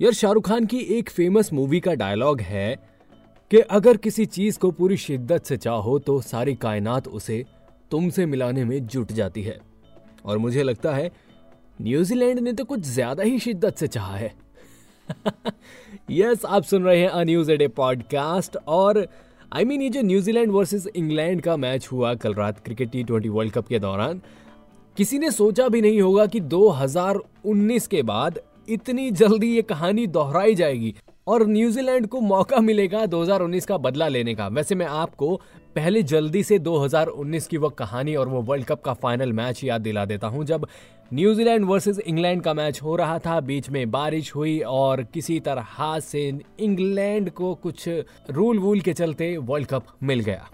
यार शाहरुख खान की एक फ़ेमस मूवी का डायलॉग है कि अगर किसी चीज़ को पूरी शिद्दत से चाहो तो सारी कायनात उसे तुमसे मिलाने में जुट जाती है। और मुझे लगता है न्यूजीलैंड ने तो कुछ ज़्यादा ही शिद्दत से चाहा है। यस yes, आप सुन रहे हैं अ न्यूज़ डे पॉडकास्ट और आई मीन ये जो न्यूजीलैंड वर्सेस इंग्लैंड का मैच हुआ कल रात cricket T twenty world cup के दौरान, किसी ने सोचा भी नहीं होगा कि 2019 के बाद इतनी जल्दी ये कहानी दोहराई जाएगी। और न्यूजीलैंड को मौका मिलेगा 2019 का बदला लेने का। वैसे मैं आपको पहले जल्दी से 2019 की वो कहानी और वो वर्ल्ड कप का फाइनल मैच याद दिला देता हूँ, जब न्यूजीलैंड वर्सेस इंग्लैंड का मैच हो रहा था। बीच में बारिश हुई और किसी तरह से इंग्लैंड को कुछ रूल वूल के चलते वर्ल्ड कप मिल गया।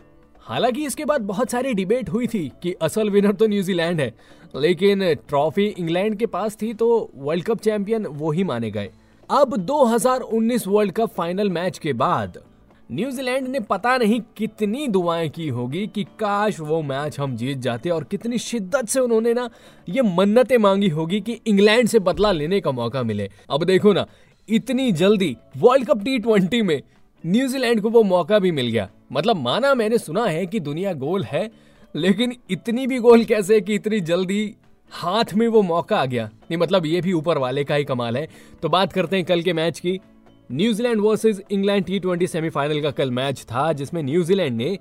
हालाँकि इसके बाद बहुत सारी डिबेट हुई थी कि असल विनर तो न्यूजीलैंड है, लेकिन ट्रॉफी इंग्लैंड के पास थी तो वर्ल्ड कप चैंपियन वो ही माने गए। अब 2019 वर्ल्ड कप फाइनल मैच के बाद, न्यूजीलैंड ने पता नहीं कितनी दुआएँ की होगी कि काश वो मैच हम जीत जाते और कितनी शिद्दत से उन्होंने ना ये मन्नतें मांगी होगी कि इंग्लैंड से बदला लेने का मौका मिले। अब देखो ना, इतनी जल्दी वर्ल्ड कप टी ट्वेंटी में न्यूजीलैंड को वो मौका भी मिल गया। मतलब माना मैंने सुना है कि दुनिया गोल है, लेकिन इतनी भी गोल कैसे कि इतनी जल्दी हाथ में वो मौका आ गया। नहीं मतलब ये भी ऊपर वाले का ही कमाल है। तो बात करते हैं कल के मैच की। New Zealand versus England T twenty semifinal का कल मैच था, जिसमें न्यूजीलैंड ने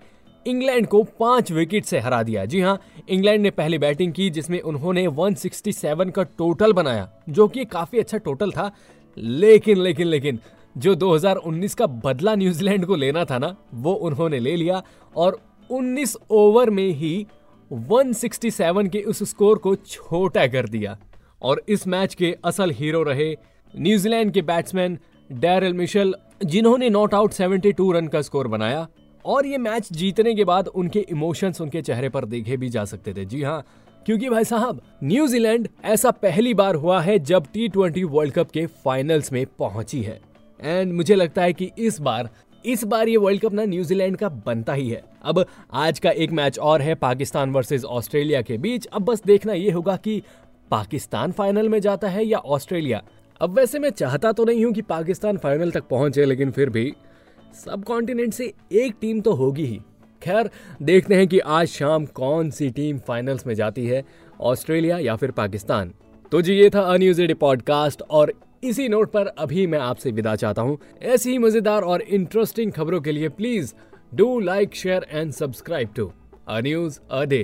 इंग्लैंड को पाँच विकेट से हरा दिया। जी हाँ इंग्लैंड ने पहली बैटिंग की, जिसमें उन्होंने 167 का टोटल बनाया, जो कि काफ़ी अच्छा टोटल था। लेकिन लेकिन लेकिन, जो 2019 का बदला न्यूजीलैंड को लेना था ना, वो उन्होंने ले लिया और 19 ओवर में ही 167 के उस स्कोर को छोटा कर दिया। और इस मैच के असल हीरो रहे न्यूजीलैंड के बैट्समैन डैरल मिशेल, जिन्होंने नॉट आउट 72 रन का स्कोर बनाया। और ये मैच जीतने के बाद उनके इमोशंस उनके चेहरे पर देखे भी जा सकते थे। जी हाँ क्योंकि भाई साहब, न्यूजीलैंड ऐसा पहली बार हुआ है जब टी ट्वेंटी वर्ल्ड कप के फाइनल्स में पहुँची है। एंड मुझे लगता है कि इस बार इस बार ये वर्ल्ड कप ना न्यूजीलैंड का बनता ही है। अब आज का एक मैच और है पाकिस्तान वर्सेस ऑस्ट्रेलिया के बीच। अब बस देखना ये होगा कि पाकिस्तान फाइनल में जाता है या ऑस्ट्रेलिया। अब वैसे मैं चाहता तो नहीं हूँ कि पाकिस्तान फाइनल तक पहुँचे, लेकिन फिर भी सब कॉन्टिनेंट से एक टीम तो होगी ही। खैर, देखते हैं कि आज शाम कौन सी टीम फाइनल्स में जाती है, ऑस्ट्रेलिया या फिर पाकिस्तान। तो जी, ये था अन्यूज पॉडकास्ट और इसी नोट पर अभी मैं आपसे विदा चाहता हूँ। ऐसी ही मज़ेदार और इंटरेस्टिंग खबरों के लिए please do like share and subscribe to a news a day